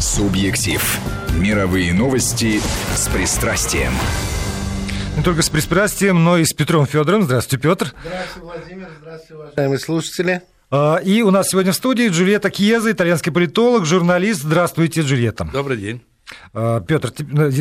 Субъектив. Мировые новости с пристрастием. Не только с пристрастием, но и с Петром Федоровым. Здравствуйте, Петр. Здравствуйте, Владимир. Здравствуйте, уважаемые слушатели. А, и у нас сегодня в студии Джульетта Кьеза, итальянский политолог, журналист. Здравствуйте, Джульетта. Добрый день. А, Петр,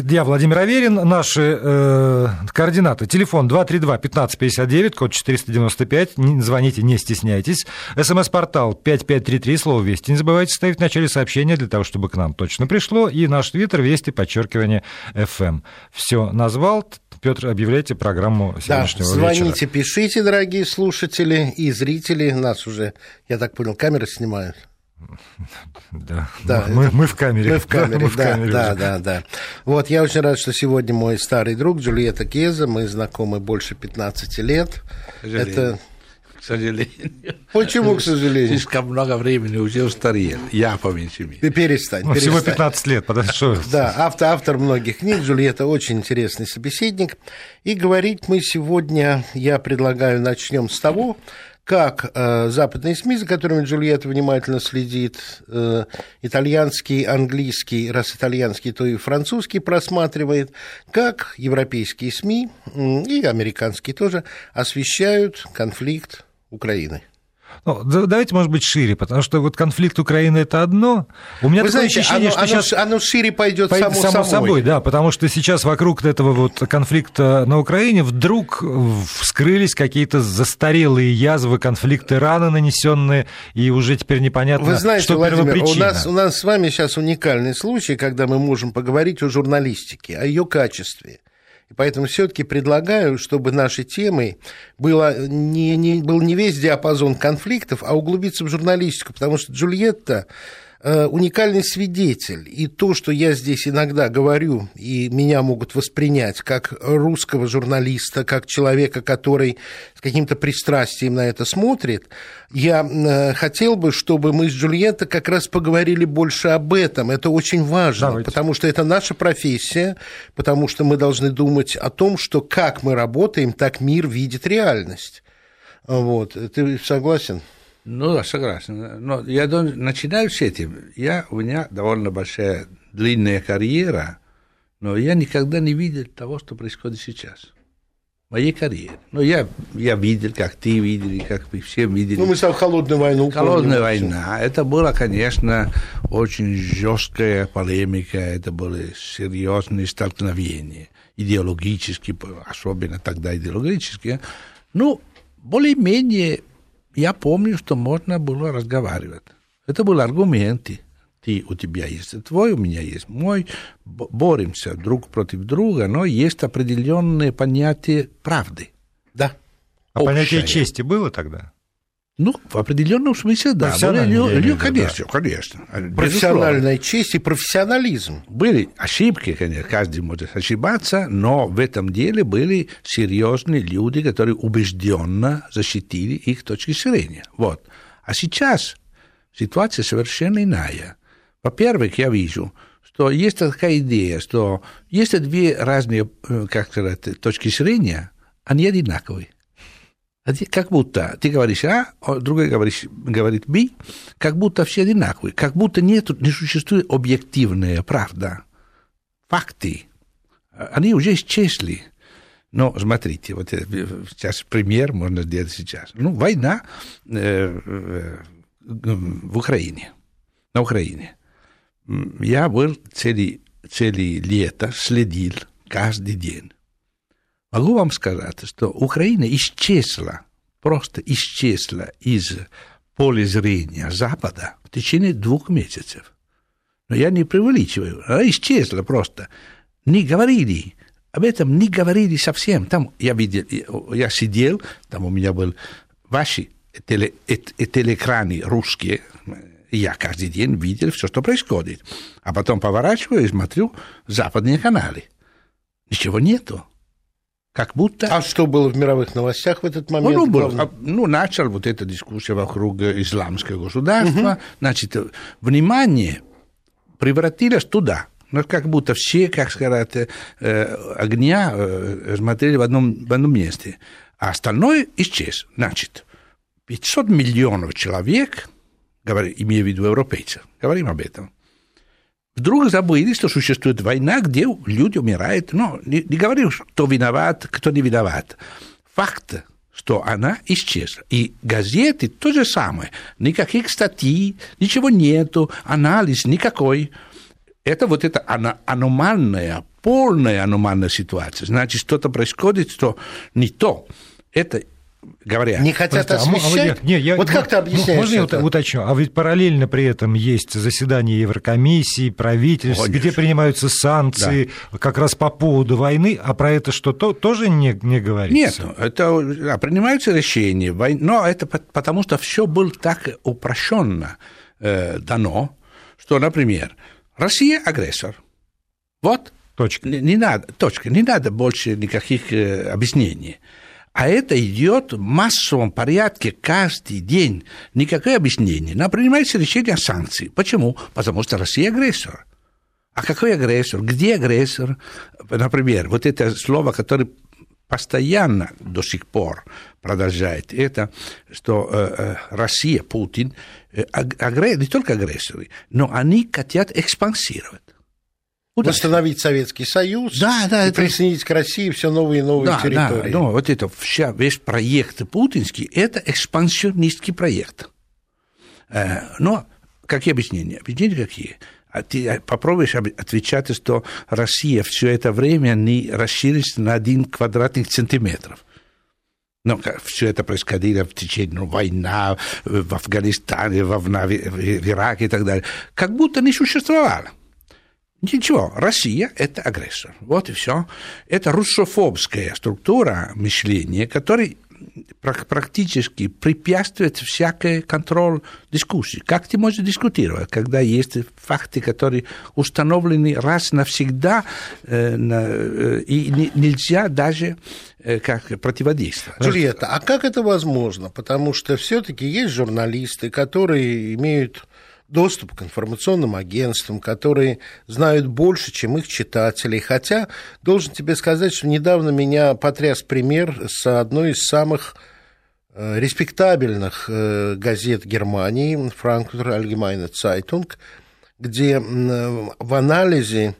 я Владимир Аверин. Наши э, координаты. Телефон 232-1559, код 495. Не, звоните, не стесняйтесь. СМС-портал 5533, слово «Вести». Не забывайте ставить в начале сообщения для того, чтобы к нам точно пришло. И наш твиттер «Вести», подчеркивание, FM. Все назвал. Петр, объявляйте программу сегодняшнего да, звоните, вечера. пишите, дорогие слушатели и зрители. Нас уже, я так понял, камеры снимают. Да, да мы, мы в камере. Мы в камере, да, мы в да, камере да, да, да. Вот, я очень рад, что сегодня мой старый друг Джульетта Кеза, мы знакомы больше 15 лет. Это к сожалению. Почему, к сожалению? Слишком много времени уже устарел. Я по меньшей мере. Ты перестань, ну, перестань. Всего 15 лет, подошел. Да, автор, автор многих книг. Джульетта очень интересный собеседник. И говорить мы сегодня, я предлагаю, начнем с того, как э, западные СМИ, за которыми Джульетта внимательно следит, э, итальянский, английский, раз итальянский, то и французский просматривает, как европейские СМИ э, и американские тоже освещают конфликт Украины. Ну, давайте, может быть, шире, потому что вот конфликт Украины это одно. У меня Вы такое знаете, ощущение, оно, что оно, сейчас оно шире пойдет само, само собой. собой, да, потому что сейчас вокруг этого вот конфликта на Украине вдруг вскрылись какие-то застарелые язвы, конфликты, раны нанесенные, и уже теперь непонятно, Вы знаете, что Владимир, первопричина. у нас, у нас с вами сейчас уникальный случай, когда мы можем поговорить о журналистике, о ее качестве. И поэтому все-таки предлагаю, чтобы нашей темой было не, не, был не весь диапазон конфликтов, а углубиться в журналистику, потому что Джульетта уникальный свидетель. И то, что я здесь иногда говорю, и меня могут воспринять как русского журналиста, как человека, который с каким-то пристрастием на это смотрит, я хотел бы, чтобы мы с Джульеттой как раз поговорили больше об этом. Это очень важно, Давайте. потому что это наша профессия, потому что мы должны думать о том, что как мы работаем, так мир видит реальность. Вот. Ты согласен? Ну да, согласен. Но я начинаю с этим. Я, у меня довольно большая длинная карьера, но я никогда не видел того, что происходит сейчас. Моей карьере. Но я, я видел, как ты видел, и как вы все видели. Ну, мы сам холодную войну Холодная война. Это была, конечно, очень жесткая полемика, это были серьезные столкновения, идеологические, особенно тогда идеологические. Ну, более-менее я помню, что можно было разговаривать. Это были аргументы. Ты, у тебя есть твой, у меня есть мой. Боремся друг против друга, но есть определенные понятия правды. Да. А Общее. понятие чести было тогда? Ну, в определенном смысле, да. Были, лю, конечно, да. конечно. Профессиональная честь и профессионализм. Были ошибки, конечно, каждый может ошибаться, но в этом деле были серьезные люди, которые убежденно защитили их точки зрения. Вот. А сейчас ситуация совершенно иная. Во-первых, я вижу, что есть такая идея, что есть две разные, как сказать, точки зрения, они одинаковые. Как будто ты говоришь А, а другой говоришь, говорит Б, как будто все одинаковые, как будто нет, не существует объективная правда. Факты, они уже исчезли. Но смотрите, вот сейчас пример можно сделать сейчас. Ну, война э, э, в Украине, на Украине. Я был целый, целый лето, следил каждый день. Могу вам сказать, что Украина исчезла, просто исчезла из поля зрения Запада в течение двух месяцев. Но я не преувеличиваю, она исчезла просто. Не говорили, об этом не говорили совсем. Там я видел, я сидел, там у меня был ваши теле, телеэкраны русские, я каждый день видел все, что происходит. А потом поворачиваю и смотрю западные каналы. Ничего нету как будто... А что было в мировых новостях в этот момент? Ну, был, ну начал вот эта дискуссия вокруг исламского государства, угу. значит, внимание превратилось туда, ну, как будто все, как сказать, э, огня э, смотрели в одном, в одном месте, а остальное исчез. Значит, 500 миллионов человек, говорю, имею в виду европейцев, говорим об этом, вдруг забыли, что существует война, где люди умирают. Ну, не, не говорю, кто виноват, кто не виноват. Факт, что она исчезла. И газеты то же самое. Никаких статей, ничего нету, анализ никакой. Это вот эта аномальная, полная аномальная ситуация. Значит, что-то происходит, что не то. Это говоря. Не хотят освещать? А, не, я, вот как ты объясняешь Можно это? я уточню? А ведь параллельно при этом есть заседания Еврокомиссии, правительств, Конечно. где принимаются санкции да. как раз по поводу войны, а про это что, то, тоже не, не говорится? Нет, это да, принимаются решения, но это потому что все было так упрощенно э, дано, что, например, Россия агрессор. Вот. Точка. Не, не надо, точка. Не надо больше никаких э, объяснений. А это идет в массовом порядке каждый день. Никакое объяснение. Но принимается решение о санкции. Почему? Потому что Россия агрессор. А какой агрессор? Где агрессор? Например, вот это слово, которое постоянно до сих пор продолжает, это что э, э Россия, Путин, э, не только агрессоры, но они хотят экспансировать. Куда? Восстановить Советский Союз, да, да, и это... присоединить к России все новые и новые да, территории. Да, но вот это вся, весь проект путинский – это экспансионистский проект. Э, но какие объяснения? Объяснения какие? А ты попробуешь отвечать, что Россия все это время не расширилась на один квадратных сантиметров. Но все это происходило в течение ну, война в Афганистане, в, в, в Ираке и так далее. Как будто не существовало. Ничего, Россия – это агрессор. Вот и все. Это руссофобская структура мышления, которая практически препятствует всякий контроль дискуссии. Как ты можешь дискутировать, когда есть факты, которые установлены раз навсегда, э, э, и нельзя даже э, как противодействовать. Джульетта, а как это возможно? Потому что все-таки есть журналисты, которые имеют доступ к информационным агентствам, которые знают больше, чем их читатели. Хотя, должен тебе сказать, что недавно меня потряс пример с одной из самых э, респектабельных э, газет Германии, Frankfurter Allgemeine Zeitung, где в анализе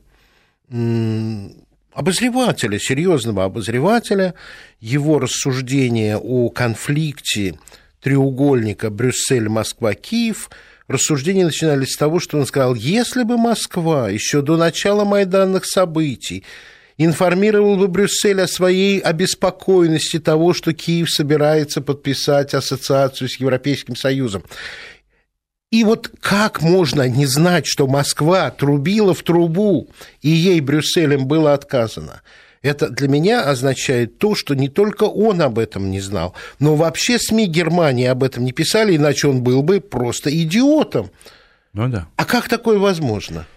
обозревателя, серьезного обозревателя, его рассуждения о конфликте треугольника Брюссель-Москва-Киев – рассуждения начинались с того, что он сказал, если бы Москва еще до начала майданных событий информировал бы Брюссель о своей обеспокоенности того, что Киев собирается подписать ассоциацию с Европейским Союзом. И вот как можно не знать, что Москва трубила в трубу, и ей Брюсселем было отказано? Это для меня означает то, что не только он об этом не знал, но вообще СМИ Германии об этом не писали, иначе он был бы просто идиотом. Ну да. А как такое возможно?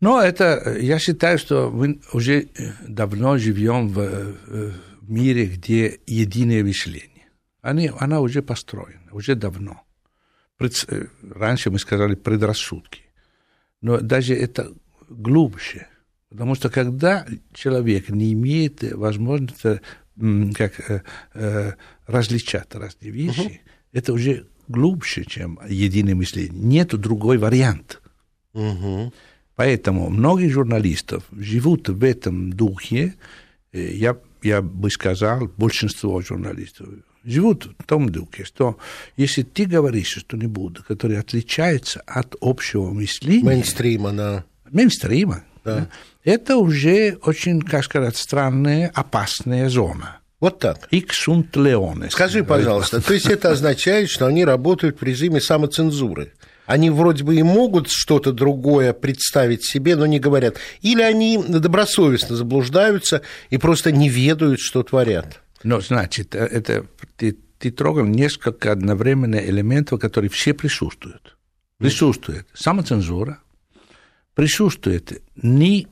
Ну, это, я считаю, что мы уже давно живем в, в мире, где единое мышление. Они, она уже построена, уже давно. Пред, раньше мы сказали предрассудки. Но даже это глубже – Потому что когда человек не имеет возможности как, э, э, различать разные вещи, угу. это уже глубже, чем единое мышление. Нет другой вариант. Угу. Поэтому многие журналистов живут в этом духе. Э, я, я бы сказал, большинство журналистов живут в том духе, что если ты говоришь что-нибудь, которое отличается от общего мышления... Мейнстрима, да. Мейнстрима, да. Это уже очень, как сказать, странная, опасная зона. Вот так. Иксунт леоне. Скажи, пожалуйста, то есть это означает, что они работают в режиме самоцензуры? Они вроде бы и могут что-то другое представить себе, но не говорят. Или они добросовестно заблуждаются и просто не ведают, что творят? Ну, значит, э, это ты, ты трогал несколько одновременно элементов, которые все присутствуют. Присутствует самоцензура, присутствует не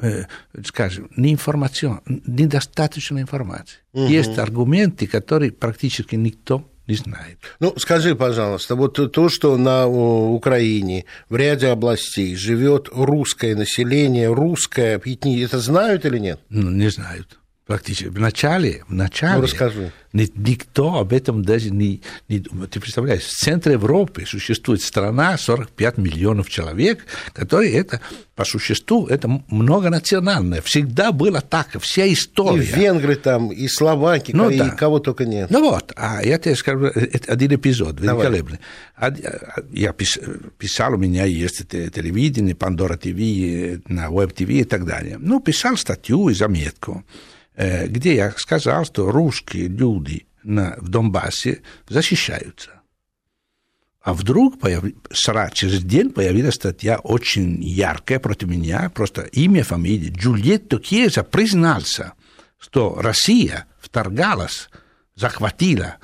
э, скажем, не информация, недостаточно информации. Угу. Есть аргументы, которые практически никто не знает. Ну, скажи, пожалуйста, вот то, что на Украине в ряде областей живет русское население, русское, это знают или нет? Ну, не знают. Практически. В начале, в начале Ну, расскажи. ни- никто об этом даже не, не думал. Ты представляешь, в центре Европы существует страна 45 миллионов человек, которые это, по существу, это многонациональное. Всегда было так, вся И история. венгры там, и словаки, Ну и да. кого только нет. Ну вот, а я тебе скажу, это один эпизод Давай. великолепный. Од- Я пис- писал, у меня есть те- телевидение, Пандора ТВ, на Веб ТВ и так далее. Ну, писал статью и заметку, э, где я сказал, что русские люди на, в Донбассе защищаются. А вдруг появ- сра- через день появилась статья очень яркая против меня, просто имя, фамилия. Джульетто Chiesa признался, что Россия вторгалась, захватила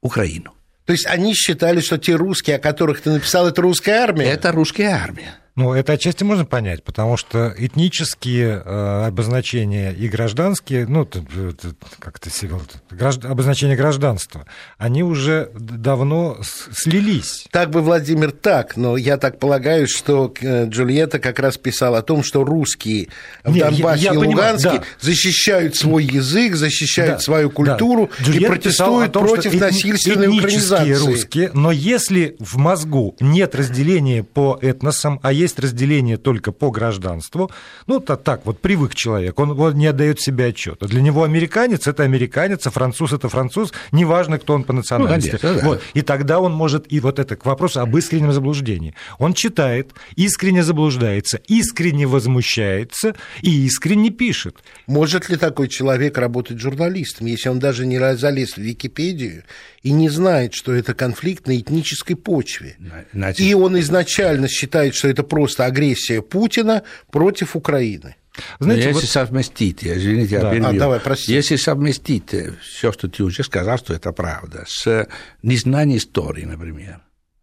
Украину. То есть они считали, что те русские, о которых ты написал, это русская армия? Это русская армия. Ну, это отчасти можно понять, потому что этнические э, обозначения и гражданские, ну, как это себе, гражд- обозначения гражданства, они уже давно слились. Так бы, Владимир, так, но я так полагаю, что э, Джульетта как раз писала о том, что русские в Не, я- Донбассе я и понимаю, Луганске да. защищают свой язык, защищают Да, свою культуру да. и Джульетта протестуют том, против этни- насильственной этнические украинизации. русские, но если в мозгу нет разделения по этносам, а есть разделение только по гражданству, ну, то так вот привык человек, он вот не отдает себе отчета. Для него американец – это американец, а француз – это француз, неважно, кто он по национальности. Ну, конечно, да. Вот. И тогда он может, и вот это к вопросу об искреннем заблуждении. Он читает, искренне заблуждается, искренне возмущается и искренне пишет. Может ли такой человек работать журналистом, если он даже не залез в Википедию и не знает, что это конфликт на этнической почве? Значит, И он изначально считает, что это просто агрессия Путина против Украины. Но Знаете, если вот- совместить, извините, я Да. перебью. А, давай, прости. Если совместить все, что ты уже сказал, что это правда, с незнанием истории, например,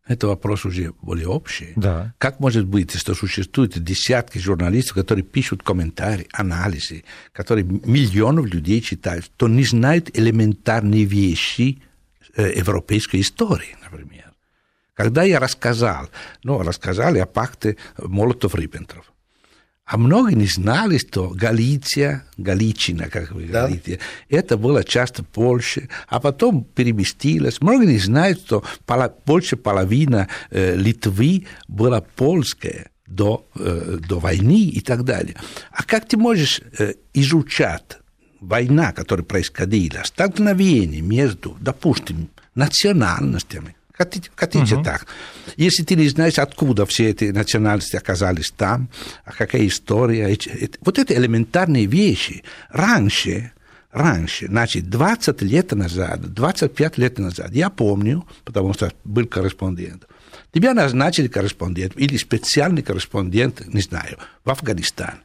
это вопрос уже более общий. Да. Как может быть, что существуют десятки журналистов, которые пишут комментарии, анализы, которые миллионов людей читают, то не знают элементарные вещи э, европейской истории, например. Когда я рассказал, ну, рассказали о пакте Молотов-Риббентроп, а многие не знали, что Галиция, Галичина, как вы Да. говорите, это было часто Польша, а потом переместилось. Многие не знают, что больше половина э, Литвы была польская до, э, до войны и так далее. А как ты можешь э, изучать война, которая происходила, столкновение между, допустим, национальностями, хотите, хотите так, если ты не знаешь, откуда все эти национальности оказались там, а какая история, вот это элементарные вещи. Раньше, раньше, значит, 20 лет назад, 25 лет назад, я помню, потому что был корреспондент, тебя назначили корреспондент или специальный корреспондент, не знаю, в Афганистан.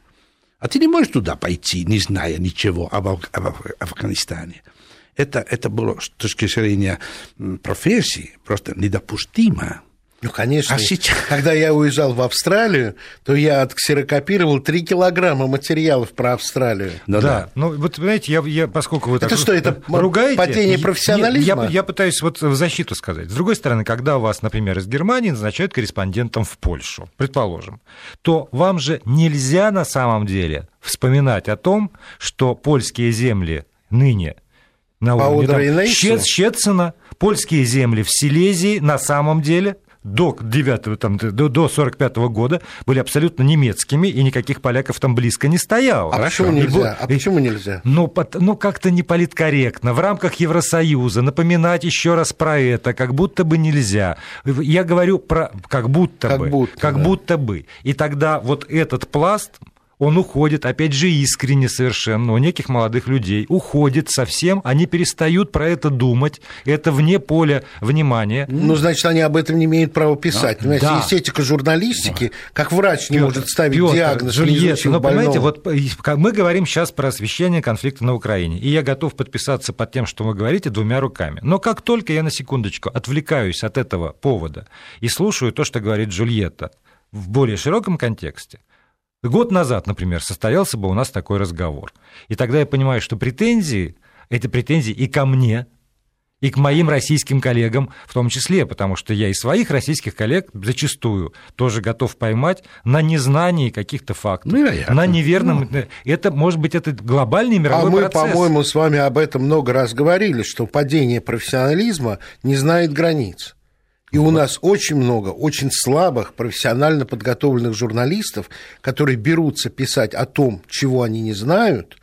А ты не можешь туда пойти, не зная ничего об, Аф- об Аф- Афганистане. Это, это было с точки зрения профессии просто недопустимо. Ну, конечно. А сейчас- Когда я уезжал в Австралию, то я отксерокопировал 3 килограмма материалов про Австралию. Ну да. ну вот понимаете, я, я поскольку вы Это так что, это ругаете, падение я- профессионализма? Я, я пытаюсь вот в защиту сказать. С другой стороны, когда вас, например, из Германии назначают корреспондентом в Польшу, предположим, то вам же нельзя на самом деле вспоминать о том, что польские земли ныне на уровне? Щец- Щецина, польские земли в Силезии на самом деле до 9 там, до, до 45 года были абсолютно немецкими, и никаких поляков там близко не стояло. А почему И бо- нельзя? А и- почему нельзя? ну, ну, как-то не политкорректно. В рамках Евросоюза напоминать еще раз про это, как будто бы нельзя. Я говорю про как будто Как бы. будто, как да. будто бы. И тогда вот этот пласт, он уходит, опять же, искренне совершенно, у неких молодых людей, уходит совсем, они перестают про это думать, это вне поля внимания. Ну, значит, они об этом не имеют права писать. Понимаете, да. есть этика журналистики, как врач не Пётр, может ставить Пётр, диагноз, не изучив ну, понимаете, вот как мы говорим сейчас про освещение конфликта на Украине, и я готов подписаться под тем, что вы говорите, двумя руками. Но как только я на секундочку отвлекаюсь от этого повода и слушаю то, что говорит Джульетта в более широком контексте, год назад, например, состоялся бы у нас такой разговор. И тогда я понимаю, что претензии, это претензии и ко мне, и к моим российским коллегам в том числе, потому что я и своих российских коллег зачастую тоже готов поймать на незнании каких-то фактов, Вероятно. на неверном... Ну. Это, может быть, это глобальный мировой а мы, процесс. по-моему, с вами об этом много раз говорили, что падение профессионализма не знает границ. И у нас очень много очень слабых, профессионально подготовленных журналистов, которые берутся писать о том, чего они не знают,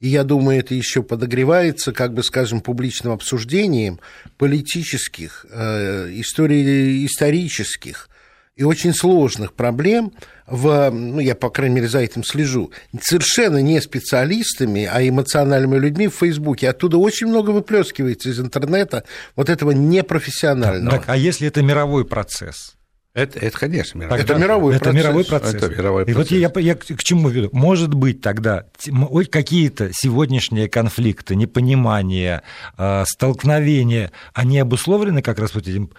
и я думаю, это еще подогревается, как бы скажем, публичным обсуждением политических, э, истории, исторических и очень сложных проблем в, ну, я, по крайней мере, за этим слежу, совершенно не специалистами, а эмоциональными людьми в Фейсбуке. Оттуда очень много выплескивается из интернета вот этого непрофессионального. Так, а если это мировой процесс? Это, это конечно, мировой. Это мировой это процесс. мировой процесс. Это мировой И процесс. вот я, я к чему веду? Может быть тогда какие-то сегодняшние конфликты, непонимания, э, столкновения, они обусловлены как раз вот этим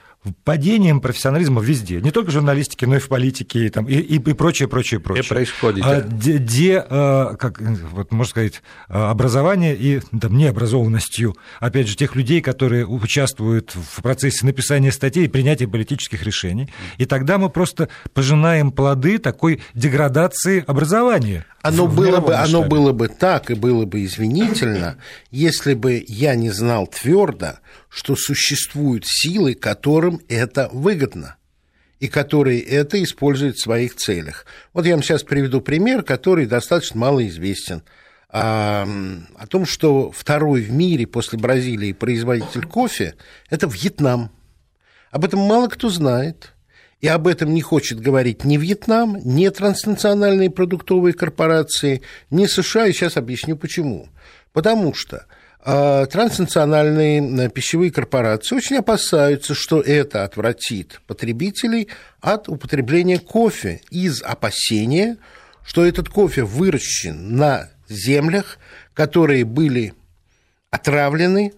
падением профессионализма везде, не только в журналистике, но и в политике и, там, и, и, и прочее, прочее, прочее. И происходит. А, где, где как, вот, можно сказать, образование и там, необразованностью, опять же, тех людей, которые участвуют в процессе написания статей и принятия политических решений. И тогда мы просто пожинаем плоды такой деградации образования. Оно было, бы, оно было бы так и было бы извинительно, если бы я не знал твердо, что существуют силы, которым это выгодно и которые это используют в своих целях. Вот я вам сейчас приведу пример, который достаточно мало известен. О, о том, что второй в мире после Бразилии производитель кофе – это Вьетнам. Об этом мало кто знает. И об этом не хочет говорить ни Вьетнам, ни транснациональные продуктовые корпорации, ни США. И сейчас объясню почему. Потому что транснациональные пищевые корпорации очень опасаются, что это отвратит потребителей от употребления кофе из опасения, что этот кофе выращен на землях, которые были отравлены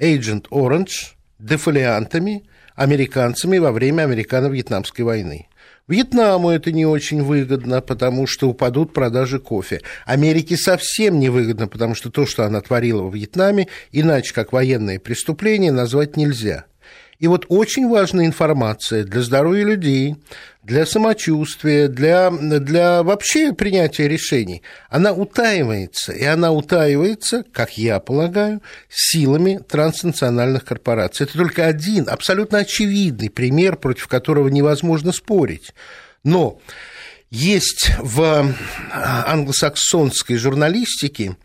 Agent Orange дефолиантами, американцами во время американо-вьетнамской войны. Вьетнаму это не очень выгодно, потому что упадут продажи кофе. Америке совсем не выгодно, потому что то, что она творила во Вьетнаме, иначе как военное преступление назвать нельзя. И вот очень важная информация для здоровья людей, для самочувствия, для, для вообще принятия решений. Она утаивается, и она утаивается, как я полагаю, силами транснациональных корпораций. Это только один абсолютно очевидный пример, против которого невозможно спорить. Но есть в англосаксонской журналистике,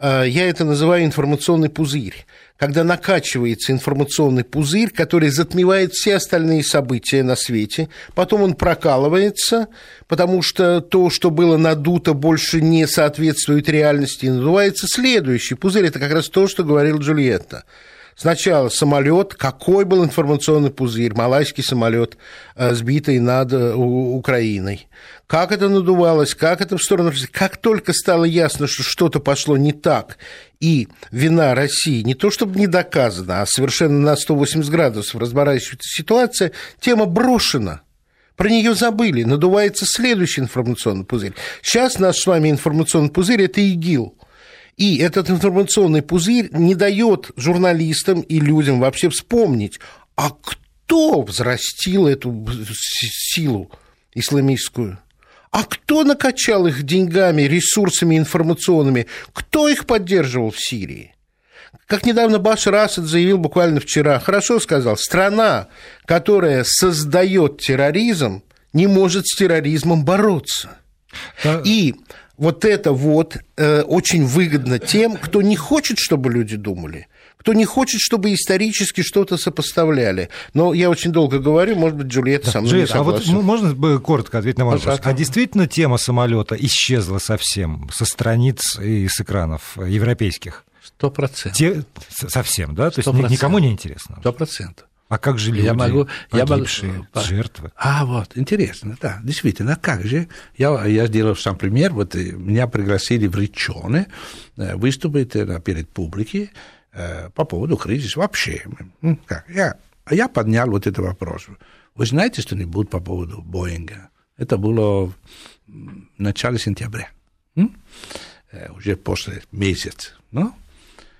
я это называю информационный пузырь когда накачивается информационный пузырь, который затмевает все остальные события на свете, потом он прокалывается, потому что то, что было надуто, больше не соответствует реальности, и надувается следующий пузырь. Это как раз то, что говорил Джульетта. Сначала самолет, какой был информационный пузырь, малайский самолет, сбитый над Украиной. Как это надувалось, как это в сторону... Как только стало ясно, что что-то пошло не так, и вина России не то чтобы не доказана, а совершенно на 180 градусов разворачивается ситуация, тема брошена. Про нее забыли, надувается следующий информационный пузырь. Сейчас наш с вами информационный пузырь – это ИГИЛ. И этот информационный пузырь не дает журналистам и людям вообще вспомнить, а кто взрастил эту силу исламистскую? А кто накачал их деньгами, ресурсами информационными? Кто их поддерживал в Сирии? Как недавно Башар Асад заявил буквально вчера, хорошо сказал, страна, которая создает терроризм, не может с терроризмом бороться. Да. И вот это вот э, очень выгодно тем, кто не хочет, чтобы люди думали, кто не хочет, чтобы исторически что-то сопоставляли. Но я очень долго говорю, может быть, Джульетта да, со мной Джульетта, не согласна. А вот можно коротко ответить на мой вопрос? А действительно тема самолета исчезла совсем со страниц и с экранов европейских? Сто процентов. Совсем, да? То есть никому не интересно? Сто процентов. А как же люди, я могу, погибшие, я могу, жертвы? А, вот, интересно, да, действительно, а как же? Я, я сделал сам пример, вот меня пригласили в Ричоне выступить перед публикой по поводу кризиса вообще. Как? Я, я поднял вот этот вопрос. Вы знаете что-нибудь по поводу Боинга? Это было в начале сентября, уже после месяца. Ну?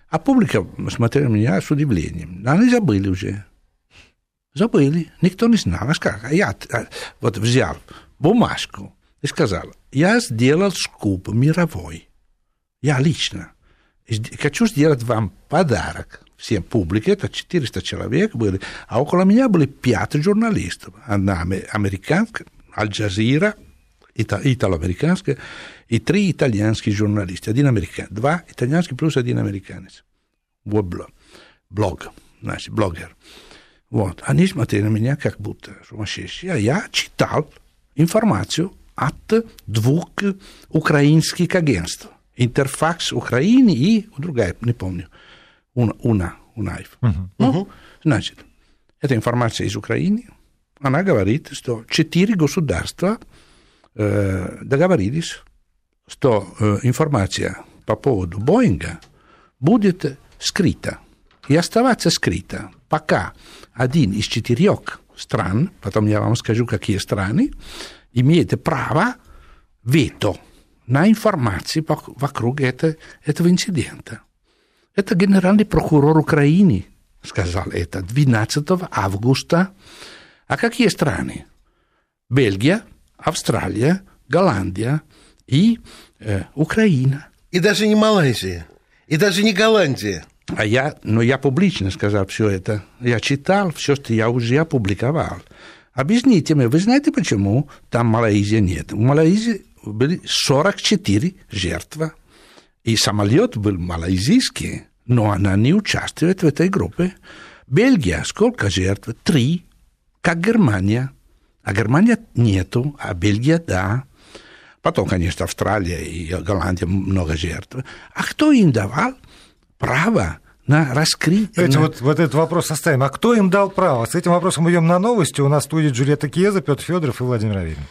А публика смотрела меня с удивлением. Они забыли уже. Забыли. Никто не знал. А я вот взял бумажку и сказал, я сделал скуп мировой. Я лично. Хочу сделать вам подарок всем публике, это 400 человек были, а около меня были пять журналистов. Одна американская, Аль-Джазира, итало-американская, и три итальянские журналисты, один американец, два итальянских плюс один американец. Вот блог, блог значит, блогер. Вот, они смотрели на меня как будто сумасшедшие, а я читал информацию от двух украинских агентств. Интерфакс Украины и другая, не помню, una, una, Унаев. Uh-huh. Ну, значит, эта информация из Украины, она говорит, что четыре государства э, договорились, что э, информация по поводу Боинга будет скрыта и оставаться скрыта, пока один из четырех стран, потом я вам скажу, какие страны, имеет право вето на информации вокруг это, этого инцидента. Это генеральный прокурор Украины сказал это 12 августа. А какие страны? Бельгия, Австралия, Голландия и э, Украина. И даже не Малайзия, и даже не Голландия. А я, но я публично сказал все это. Я читал все, что я уже опубликовал. Объясните мне, вы знаете, почему там Малайзия нет? В Малайзии были 44 жертвы и самолет был малайзийский, но она не участвует в этой группе. Бельгия, сколько жертв? Три. Как Германия. А Германия нету, а Бельгия да. Потом, конечно, Австралия и Голландия много жертв. А кто им давал право на раскрытие. Давайте на... вот, вот этот вопрос оставим. А кто им дал право? С этим вопросом идем на новости. У нас в студии Джульетта Кьеза, Петр Федоров и Владимир Аверин.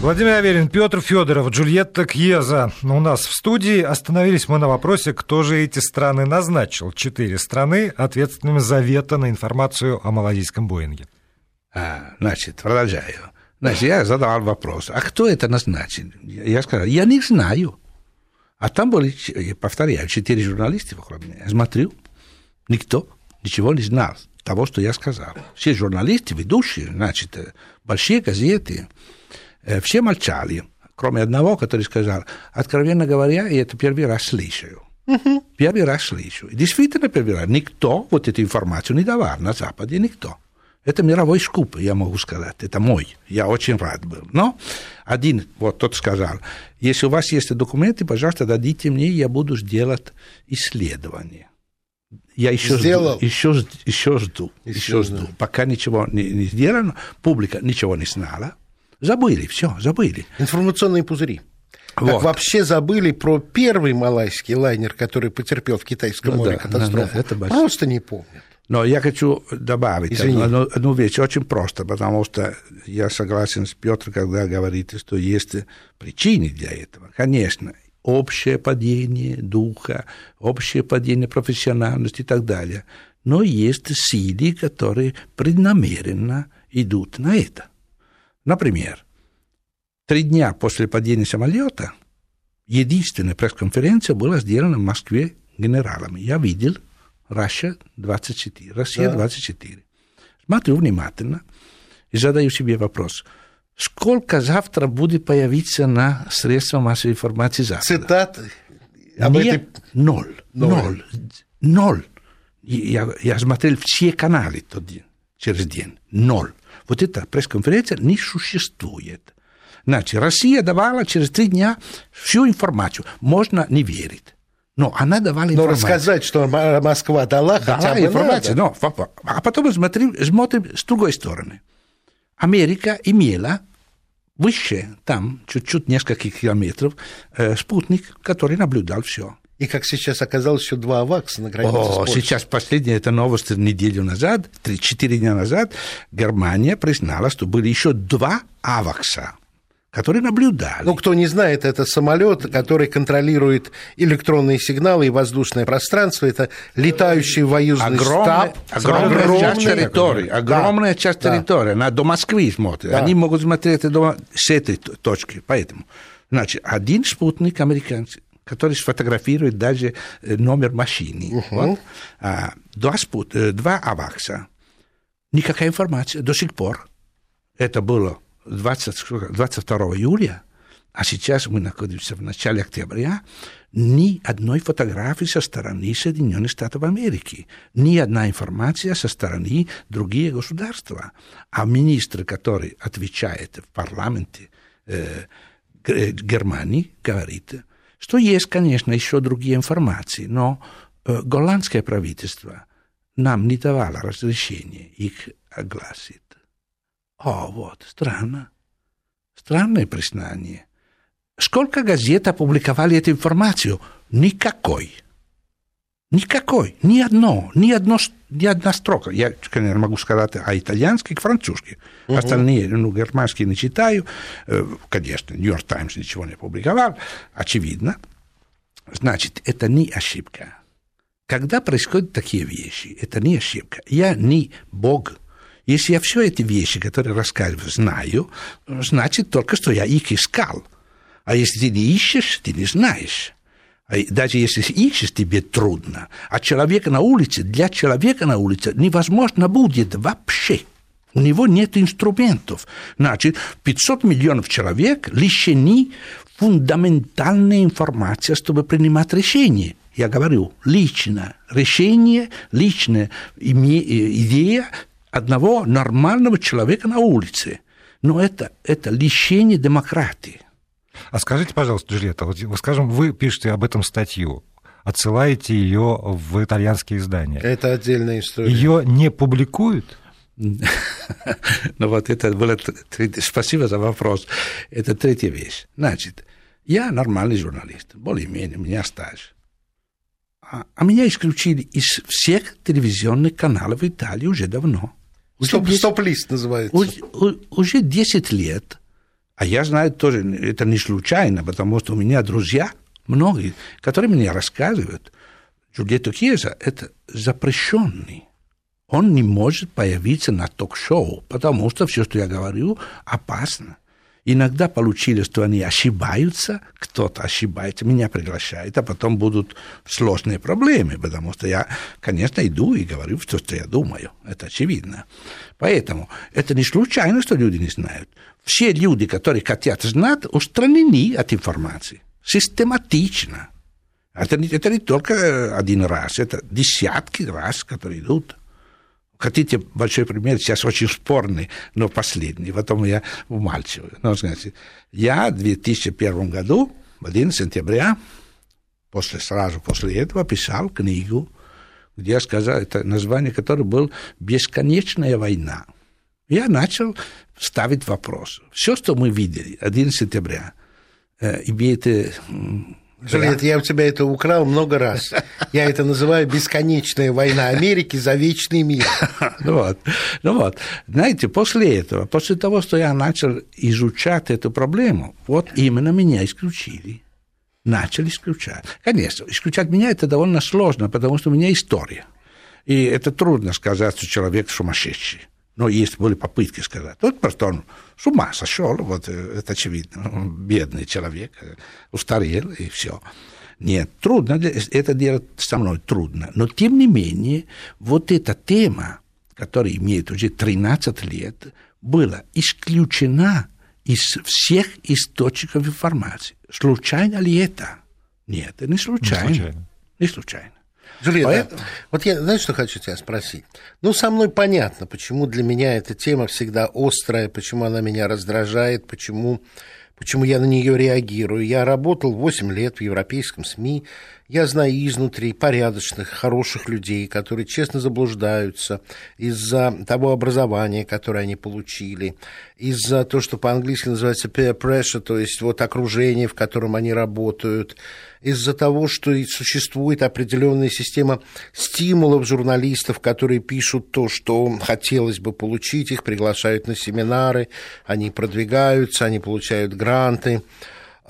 Владимир Аверин, Петр Федоров, Джульетта Кьеза у нас в студии. Остановились мы на вопросе, кто же эти страны назначил. Четыре страны, ответственными за вето на информацию о малазийском Боинге. А, значит, продолжаю. Значит, я задал вопрос, а кто это назначил? Я сказал, я не знаю. А там были, повторяю, четыре журналиста вокруг меня. Я смотрю, никто ничего не знал того, что я сказал. Все журналисты, ведущие, значит, э, большие газеты, Э, все молчали, кроме одного, который сказал, откровенно говоря, я это первый раз слышу. Угу. Первый раз слышу. И действительно первый раз. Никто вот эту информацию не давал на Западе, никто. Это мировой скуп, я могу сказать. Это мой. Я очень рад был. Но один, вот тот сказал, если у вас есть документы, пожалуйста, дадите мне, я буду сделать исследование. Я еще Сделал. жду, еще, еще жду, еще, еще жду. Пока ничего не, не сделано, публика ничего не знала. Забыли, все, забыли. Информационные пузыри. Вот. Как вообще забыли про первый малайский лайнер, который потерпел в Китайском ну, море да, катастрофу. Да, это Просто не помнят. Но я хочу добавить одну, одну вещь, очень просто, потому что я согласен с Петром, когда говорит, что есть причины для этого. Конечно, общее падение духа, общее падение профессиональности и так далее. Но есть силы, которые преднамеренно идут на это. Например, три дня после падения самолета единственная пресс-конференция была сделана в Москве генералами. Я видел Russia 24, Россия да. 24. Смотрю внимательно и задаю себе вопрос. Сколько завтра будет появиться на средства массовой информации завтра? Цитаты? Об Нет, этой... ноль, ноль. Ноль. Ноль. Я, я смотрел все каналы тот день, через день. Ноль. Вот эта пресс-конференция не существует. Значит, Россия давала через три дня всю информацию. Можно не верить. Но она давала информацию. Но рассказать, что Москва дала, дала хотя бы информацию. Но, а потом мы смотрим, смотрим с другой стороны. Америка имела выше, там, чуть-чуть несколько километров, э, спутник, который наблюдал все. И, как сейчас оказалось, еще два АВАКСа на границе О, сейчас последняя это новость неделю назад, 3-4 дня назад, Германия признала, что были еще два АВАКСа которые наблюдали. Ну, кто не знает, это самолет, который контролирует электронные сигналы и воздушное пространство. Это летающий воюзный огромная, штаб. Огромная огромный, часть территории. Огромная да, часть да. территории. Она до Москвы смотрит. Да. Они могут смотреть до, с этой точки. Поэтому, значит, один спутник американцев который сфотографирует даже э, номер машины. Мгм. Вот. А, два, спут, э, два авакса. Никакая информация до сих пор. Это было 20, сколько, 22 июля, а сейчас мы находимся в начале октября. Ни одной фотографии со стороны Соединенных Штатов Америки, ни одна информация со стороны других государств. А министр, который отвечает в парламенте э, Г- Германии, говорит, что есть, конечно, еще другие информации, но э, голландское правительство нам не давало разрешения их огласить. О, вот, странно. Странное признание. Сколько газет опубликовали эту информацию? Никакой. Никакой. Ни одно. Ни, одно, ни одна строка. Я, конечно, могу сказать о итальянской и французской. Остальные, ну, германские не читаю. Э, Конечно, Нью-Йорк Таймс ничего не опубликовал. Очевидно. Значит, это не ошибка. Когда происходят такие вещи, это не ошибка. Я не Бог. Если я все эти вещи, которые рассказываю, знаю, значит только, что я их искал. А если ты не ищешь, ты не знаешь. А даже если ищешь, тебе трудно. А человека на улице, для человека на улице невозможно будет вообще. У него нет инструментов. Значит, 500 миллионов человек лишены фундаментальной информации, чтобы принимать решения. Я говорю, личное решение, личная э, идея одного нормального человека на улице. Но это, это лишение демократии. А скажите, пожалуйста, Джульетта, вот, скажем, вы пишете об этом статью, отсылаете ее в итальянские издания. Это отдельная история. Ее не публикуют? Ну вот это было... Спасибо за вопрос. Это третья вещь. Значит, я нормальный журналист, более-менее, у меня стаж. А, а меня исключили из всех телевизионных каналов в Италии уже давно. Уже Стоп- 10 Стоп-лист называется. Уж- у- уже 10 лет, а я знаю тоже, это не случайно, потому что у меня друзья, многие, которые мне рассказывают, Джульетто Кьеза – это запрещенный. Он не может появиться на ток-шоу, потому что все, что я говорю, опасно. Иногда получилось, что они ошибаются, кто-то ошибается, меня приглашает, а потом будут сложные проблемы, потому что я, конечно, иду и говорю все, что я думаю. Это очевидно. Поэтому это не случайно, что люди не знают. Все люди, которые хотят знать, устранены от информации. Систематично. Это не, это не только э, один раз, это десятки раз, которые идут. Хотите большой пример, сейчас очень спорный, но последний, потом я умалчиваю. Ну, знаете, я в 2001 году, в 11 сентября, после, сразу после этого писал книгу, где я сказал, это название которой был «Бесконечная война». Я начал ставить вопрос. Все, что мы видели 11 сентября, э, имеет... Джульетта, я у тебя это украл много раз. Я это называю бесконечная война Америки за вечный мир. Ну вот, ну вот. Знаете, после этого, после того, что я начал изучать эту проблему, вот именно меня исключили. Начали исключать. Конечно, исключать меня это довольно сложно, потому что у меня история. И это трудно сказать, что человек сумасшедший. Но есть были попытки сказать. Вот просто он с ума сошел, вот э, это очевидно. Он бедный человек, э, устарел и все. Нет, трудно, де- это делать со мной трудно. Но тем не менее, вот эта тема, которая имеет уже 13 лет, была исключена из всех источников информации. Случайно ли это? Нет, это не случайно. Не случайно. Не случайно. Джульетта, Поэтому- вот я, знаешь, что хочу тебя спросить? Ну, со мной понятно, почему для меня эта тема всегда острая, почему она меня раздражает, почему, почему я на нее реагирую. Я работал 8 лет в европейском СМИ, я знаю изнутри порядочных, хороших людей, которые честно заблуждаются из-за того образования, которое они получили, из-за того, что по-английски называется peer pressure, то есть вот окружение, в котором они работают, из-за того, что существует определенная система стимулов журналистов, которые пишут то, что хотелось бы получить, их приглашают на семинары, они продвигаются, они получают гранты.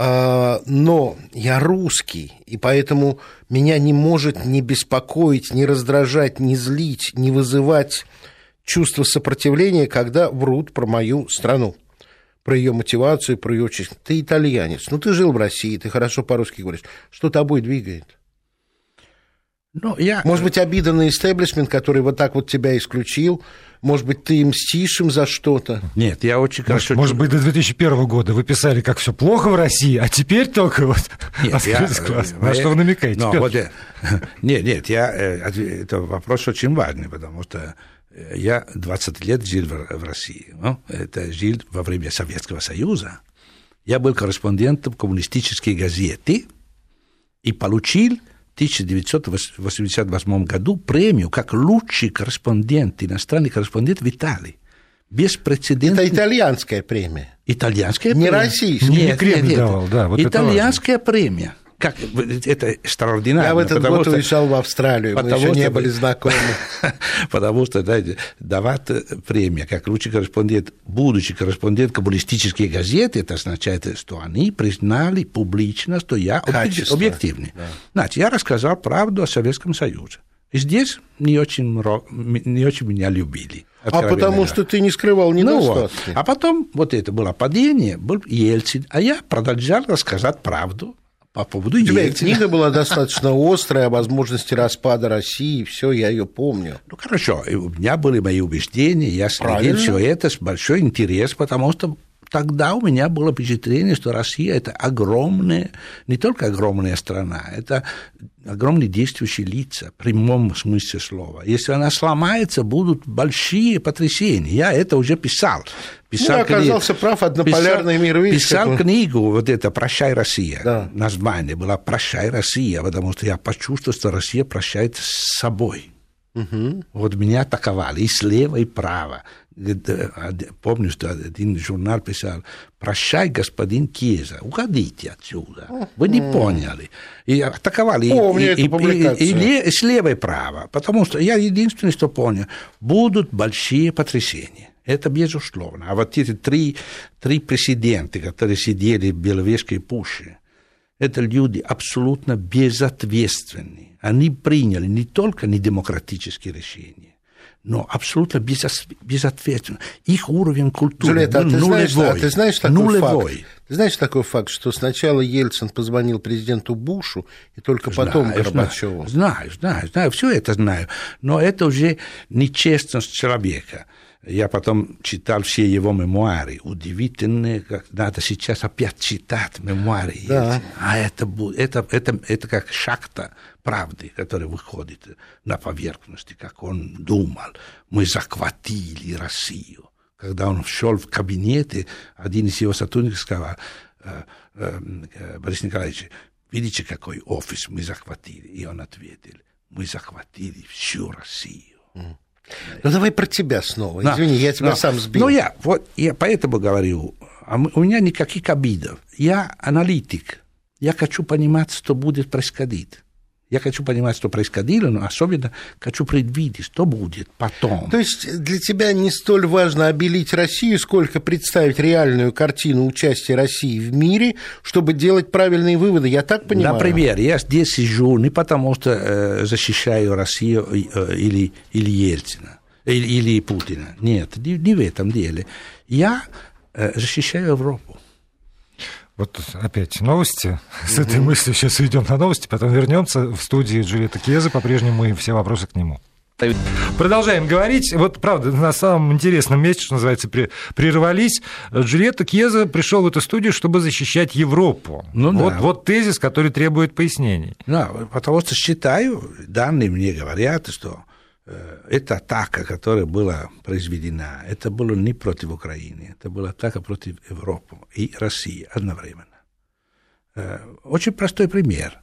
А, Но я русский, и поэтому меня не может не беспокоить, не раздражать, не злить, не вызывать чувство сопротивления, когда врут про мою страну. Про ее мотивацию, про ее участь. Ты итальянец, ну ты жил в России, ты хорошо по-русски говоришь. Что тобой двигает? Ну, я... Может быть, обида на истеблишмент, который вот так вот тебя исключил? Может быть, ты мстишь им за что-то? Нет, я очень хорошо... Может, может быть, до 2001 года вы писали, как все плохо в России, а теперь только вот нет, я, класс. На что вы намекаете? Но, вот я, нет, нет, я, э, это вопрос очень важный, потому что я 20 лет жил в, в России. Ну, это жил во время Советского Союза. Я был корреспондентом коммунистической газеты и получил 1988 году премию как лучший корреспондент, иностранный корреспондент в Италии. Беспрецедентный. Это итальянская премия. Итальянская не премия. Не российская. Нет, не Кремль давал, да. Вот итальянская премия как это экстраординарно. Я в этот год что, уезжал в Австралию, мы еще не были знакомы. Потому что знаете, давать премию как лучший корреспондент, будущий корреспондент коммунистической газеты, это означает, что они признали публично, что я Качество. объективный. Да. Значит, я рассказал правду о Советском Союзе. И здесь не очень, не очень меня любили. А потому что ты не скрывал недостатки. Ну, вот. А потом вот это было падение, был Ельцин, а я продолжал рассказать правду по поводу У тебя Ельцина. книга была достаточно острая о возможности распада России, все, я ее помню. Ну хорошо, у меня были мои убеждения, я следил все это с большой интерес, потому что тогда у меня было впечатление, что Россия – это огромная, не только огромная страна, это огромные действующие лица, в прямом смысле слова. Если она сломается, будут большие потрясения. Я это уже писал. Писал ну, оказался книгу, прав, однополярный писал, мир, видишь, Писал какой... книгу, вот это «Прощай, Россия». Да. Название было «Прощай, Россия», потому что я почувствовал, что Россия прощает с собой. Угу. Вот меня атаковали и слева, и право. Помню, что один журнал писал, прощай, господин Кьеза, уходите отсюда. Вы не поняли. И атаковали Помню и, и, и, и слева и право. Потому что я единственное, что понял, будут большие потрясения. Это безусловно. А вот эти три, три президента, которые сидели в Беловежской пуще, это люди абсолютно безответственные. Они приняли не только недемократические решения, но абсолютно безответственно. Их уровень культуры Джульетта, а ты нулевой. Знаешь, а ты знаешь такой нулевой. факт? Ты знаешь такой факт, что сначала Ельцин позвонил президенту Бушу, и только знаю, потом Горбачеву? Знаю, знаю, знаю, все это знаю. Но это уже нечестность человека. Я потом читал все его мемуары. Удивительные, как надо сейчас опять читать мемуары. Да. А это, это, это, это как шахта правды, которая выходит на поверхность, как он думал. Мы захватили Россию. Когда он шел в кабинет, один из его сотрудников сказал, «Э, э, э, Борис Николаевич, видите, какой офис мы захватили? И он ответил, мы захватили всю Россию. Ну давай про тебя снова. Да. Извини, я тебя да. сам сбил. Ну я, вот, я поэтому говорю, а у меня никаких обидов. Я аналитик. Я хочу понимать, что будет происходить. Я хочу понимать, что происходило, но особенно хочу предвидеть, что будет потом. То есть для тебя не столь важно обелить Россию, сколько представить реальную картину участия России в мире, чтобы делать правильные выводы. Я так понимаю? Например, я здесь сижу не потому, что э, защищаю Россию э, или, или Ельцина, или, или Путина. Нет, не, не в этом деле. Я э, защищаю Европу. Вот опять новости. С угу. этой мыслью сейчас уйдем на новости, потом вернемся в студии Джульетта Кеза. По-прежнему мы все вопросы к нему. Продолжаем говорить. Вот, правда, на самом интересном месте, что называется, прервались. Джульетта Кьеза пришел в эту студию, чтобы защищать Европу. Ну, вот, да. вот тезис, который требует пояснений. Да, потому что считаю, данные мне говорят, что эта атака, которая была произведена, это было не против Украины, это была атака против Европы и России одновременно. Э, очень простой пример.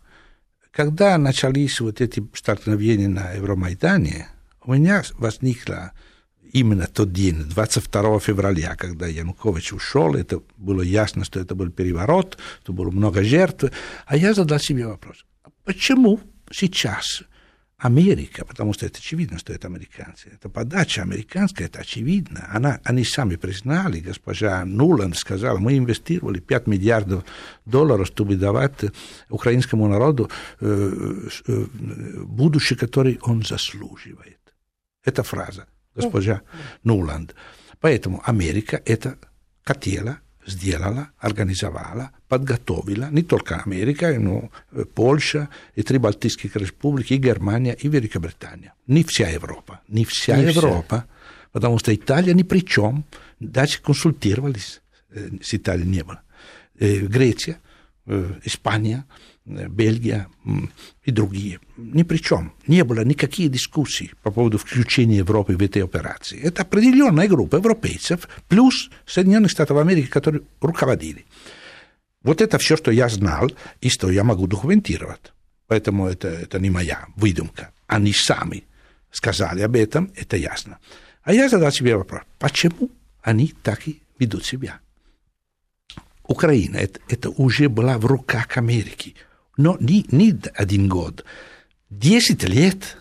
Когда начались вот эти столкновения на Евромайдане, у меня возникла именно тот день, 22 февраля, когда Янукович ушел, это было ясно, что это был переворот, что было много жертв, а я задал себе вопрос, почему сейчас Америка, потому что это очевидно, что это американцы. Это подача американская, это очевидно. Она, они сами признали, госпожа Нуланд сказала, мы инвестировали 5 миллиардов долларов, чтобы давать украинскому народу э, э, будущее, которое он заслуживает. Это фраза госпожа Нуланд. Поэтому Америка это хотела сделала, организовала, подготовила не только Америка, но Польша, и три Балтийских республики, и Германия, и Великобритания. Не вся Европа. Не вся не Европа, вся. потому что Италия ни при чем. Даже консультировались с Италией не было. Греция, Испания, Бельгия и другие. Ни при чем. Не было никаких дискуссий по поводу включения Европы в эти операции. Это определенная группа европейцев плюс Соединенных Штатов Америки, которые руководили. Вот это все, что я знал и что я могу документировать. Поэтому это, это не моя выдумка. Они сами сказали об этом, это ясно. А я задал себе вопрос, почему они так и ведут себя? Украина это, это уже была в руках Америки – но не, не один год, десять лет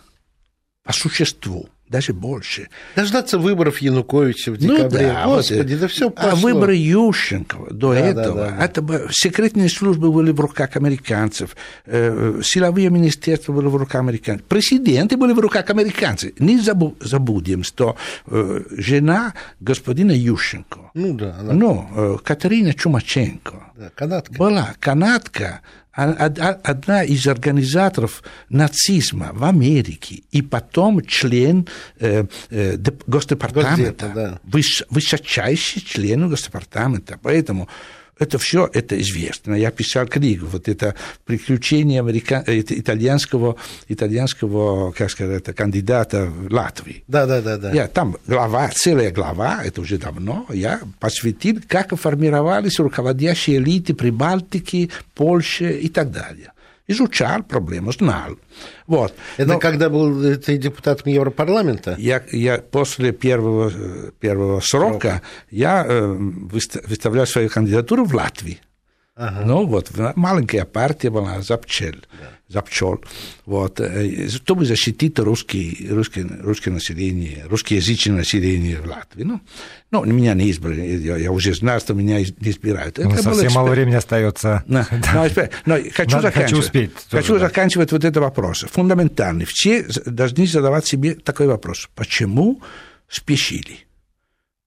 по существу, даже больше. Дождаться выборов Януковича в ну декабре. Ну, да, Господи, вот, да все пошло. А выборы Ющенко до да, этого, да, да, это бы, секретные службы были в руках американцев, э, силовые министерства были в руках американцев, президенты были в руках американцев. Не забу, забудем, что э, жена господина Ющенко, ну, да, она... ну, э, Катерина Чумаченко, да, канадка. была канадка, одна из организаторов нацизма в Америке и потом член э, э, Госдепартамента, да. выс, высочайший член Госдепартамента. Поэтому это все это известно. Я писал книгу, вот это приключение америка... итальянского, итальянского, как сказать, кандидата в Латвии. Да, да, да, да. Я там глава, целая глава, это уже давно, я посвятил, как формировались руководящие элиты Прибалтики, Польши и так далее изучал проблему, знал. Вот. Это Но когда был ты депутатом Европарламента? Я, я после первого, первого срока Срок. я э, выставлял свою кандидатуру в Латвии. Ага. Ну вот, маленькая партия была Запчель. Да запчел, вот, э, чтобы защитить русский, русский, русское население, русскоязычное население в Латвии. Ну, ну меня не избрали, я, я уже знал, что меня не избирают. Ну, совсем мало времени остается. Но, но, но хочу, Надо, хочу успеть. Хочу тоже, заканчивать да. вот этот вопрос. Фундаментальный. Все должны задавать себе такой вопрос. Почему спешили?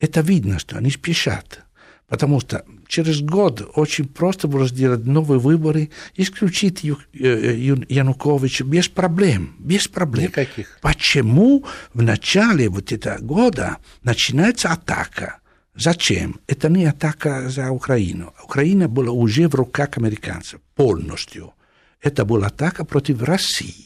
Это видно, что они спешат. Потому что через год очень просто было сделать новые выборы, исключить э, Януковича без проблем. Без проблем. Никаких. Почему в начале вот этого года начинается атака? Зачем? Это не атака за Украину. Украина была уже в руках американцев полностью. Это была атака против России.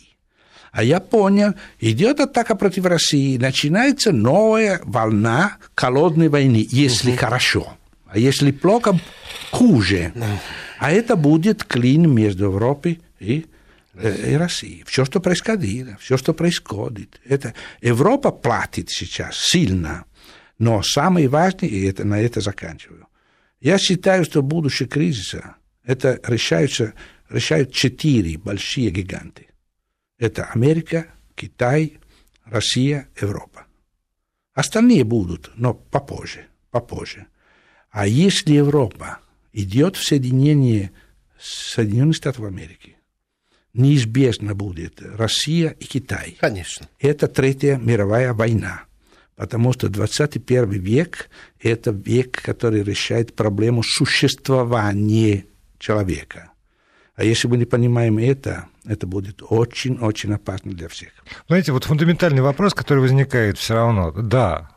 А я понял, идет атака против России, начинается новая волна холодной войны, если угу. хорошо. А если плохо, хуже. А это будет клин между Европой и, э, и Россией. Все, что происходило, все, что происходит. Это Европа платит сейчас сильно. Но самое важное, и это, на это заканчиваю, я считаю, что будущее кризиса это решаются, решают четыре большие гиганты. Это Америка, Китай, Россия, Европа. Остальные будут, но попозже, попозже. А если Европа идет в соединение с Соединенными Штатами Америки, неизбежно будет Россия и Китай. Конечно. Это Третья мировая война. Потому что 21 век – это век, который решает проблему существования человека. А если мы не понимаем это, это будет очень-очень опасно для всех. Знаете, вот фундаментальный вопрос, который возникает все равно. Да,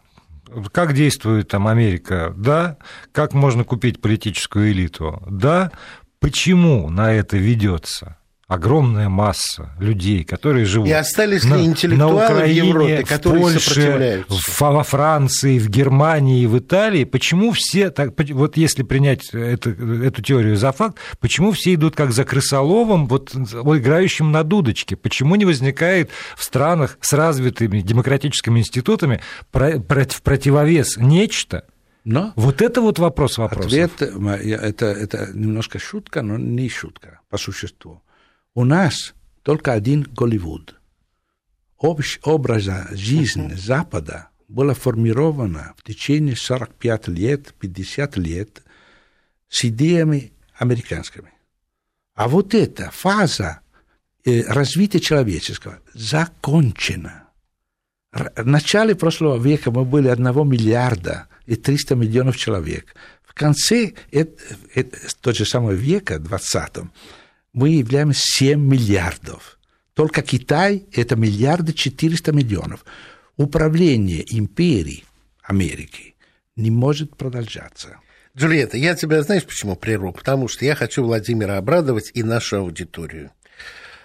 как действует там Америка? Да. Как можно купить политическую элиту? Да. Почему на это ведется? Огромная масса людей, которые живут и остались на, ли интеллектуалы на Украине, в Европе, которые в Польше, сопротивляются? во Франции, в Германии, в Италии, почему все, так, вот если принять это, эту теорию за факт, почему все идут как за крысоловом, вот играющим на дудочке? Почему не возникает в странах с развитыми демократическими институтами в противовес нечто, но вот это вот вопрос вопросов. Ответ, это, это немножко шутка, но не шутка по существу. У нас только один Голливуд. Общ образа жизни Запада была формирована в течение 45 лет, 50 лет с идеями американскими. А вот эта фаза э, развития человеческого закончена. В начале прошлого века мы были 1 миллиарда и 300 миллионов человек. В конце это, это, тот же самого века, 20 мы являемся 7 миллиардов. Только Китай – это миллиарды 400 миллионов. Управление империей Америки не может продолжаться. Джульетта, я тебя знаешь, почему прерву? Потому что я хочу Владимира обрадовать и нашу аудиторию.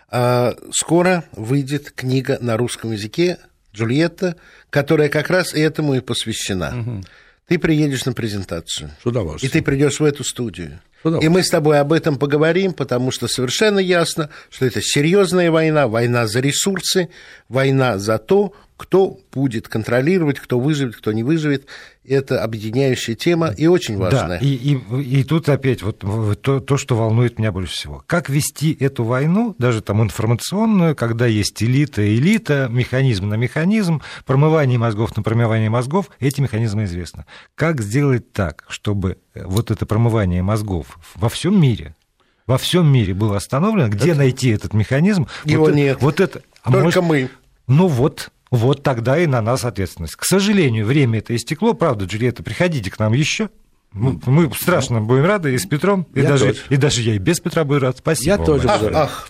А, скоро выйдет книга на русском языке Джульетта, которая как раз этому и посвящена. Угу. Ты приедешь на презентацию. С удовольствием. И ты придешь в эту студию. И мы с тобой об этом поговорим, потому что совершенно ясно, что это серьезная война, война за ресурсы, война за то, кто будет контролировать, кто выживет, кто не выживет. Это объединяющая тема и очень важная. Да, и, и, и тут опять вот то, то, что волнует меня больше всего. Как вести эту войну, даже там информационную, когда есть элита, элита, механизм на механизм, промывание мозгов на промывание мозгов, эти механизмы известны. Как сделать так, чтобы вот это промывание мозгов во всем мире во всем мире было остановлено, где это... найти этот механизм? Его вот, нет. Вот это, а Только может, мы. Ну вот, вот тогда и на нас ответственность. К сожалению, время это истекло. Правда, Джульетта, приходите к нам еще. Мы, страшно будем рады и с Петром, и даже, и даже я и без Петра буду рад. Спасибо. Я тоже буду рад. Ах, ах.